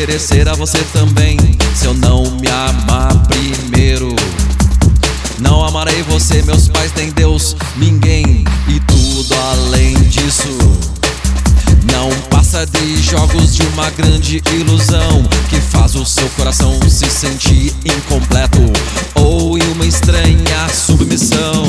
oferecer a você também. Se eu não me amar primeiro, não amarei você, meus pais, nem Deus, ninguém e tudo além disso. Não passa de jogos de uma grande ilusão que faz o seu coração se sentir incompleto ou em uma estranha submissão.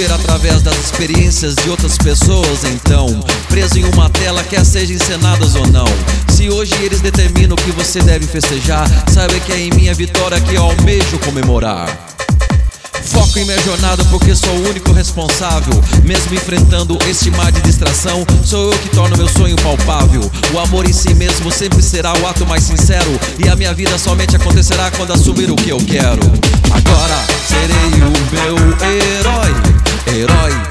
Viver através das experiências de outras pessoas, então, preso em uma tela, quer seja encenadas ou não. Se hoje eles determinam que você deve festejar, saiba que é em minha vitória que eu almejo comemorar. Foco em minha jornada porque sou o único responsável. Mesmo enfrentando este mar de distração, sou eu que torno meu sonho palpável. O amor em si mesmo sempre será o ato mais sincero. E a minha vida somente acontecerá quando assumir o que eu quero. Agora herói.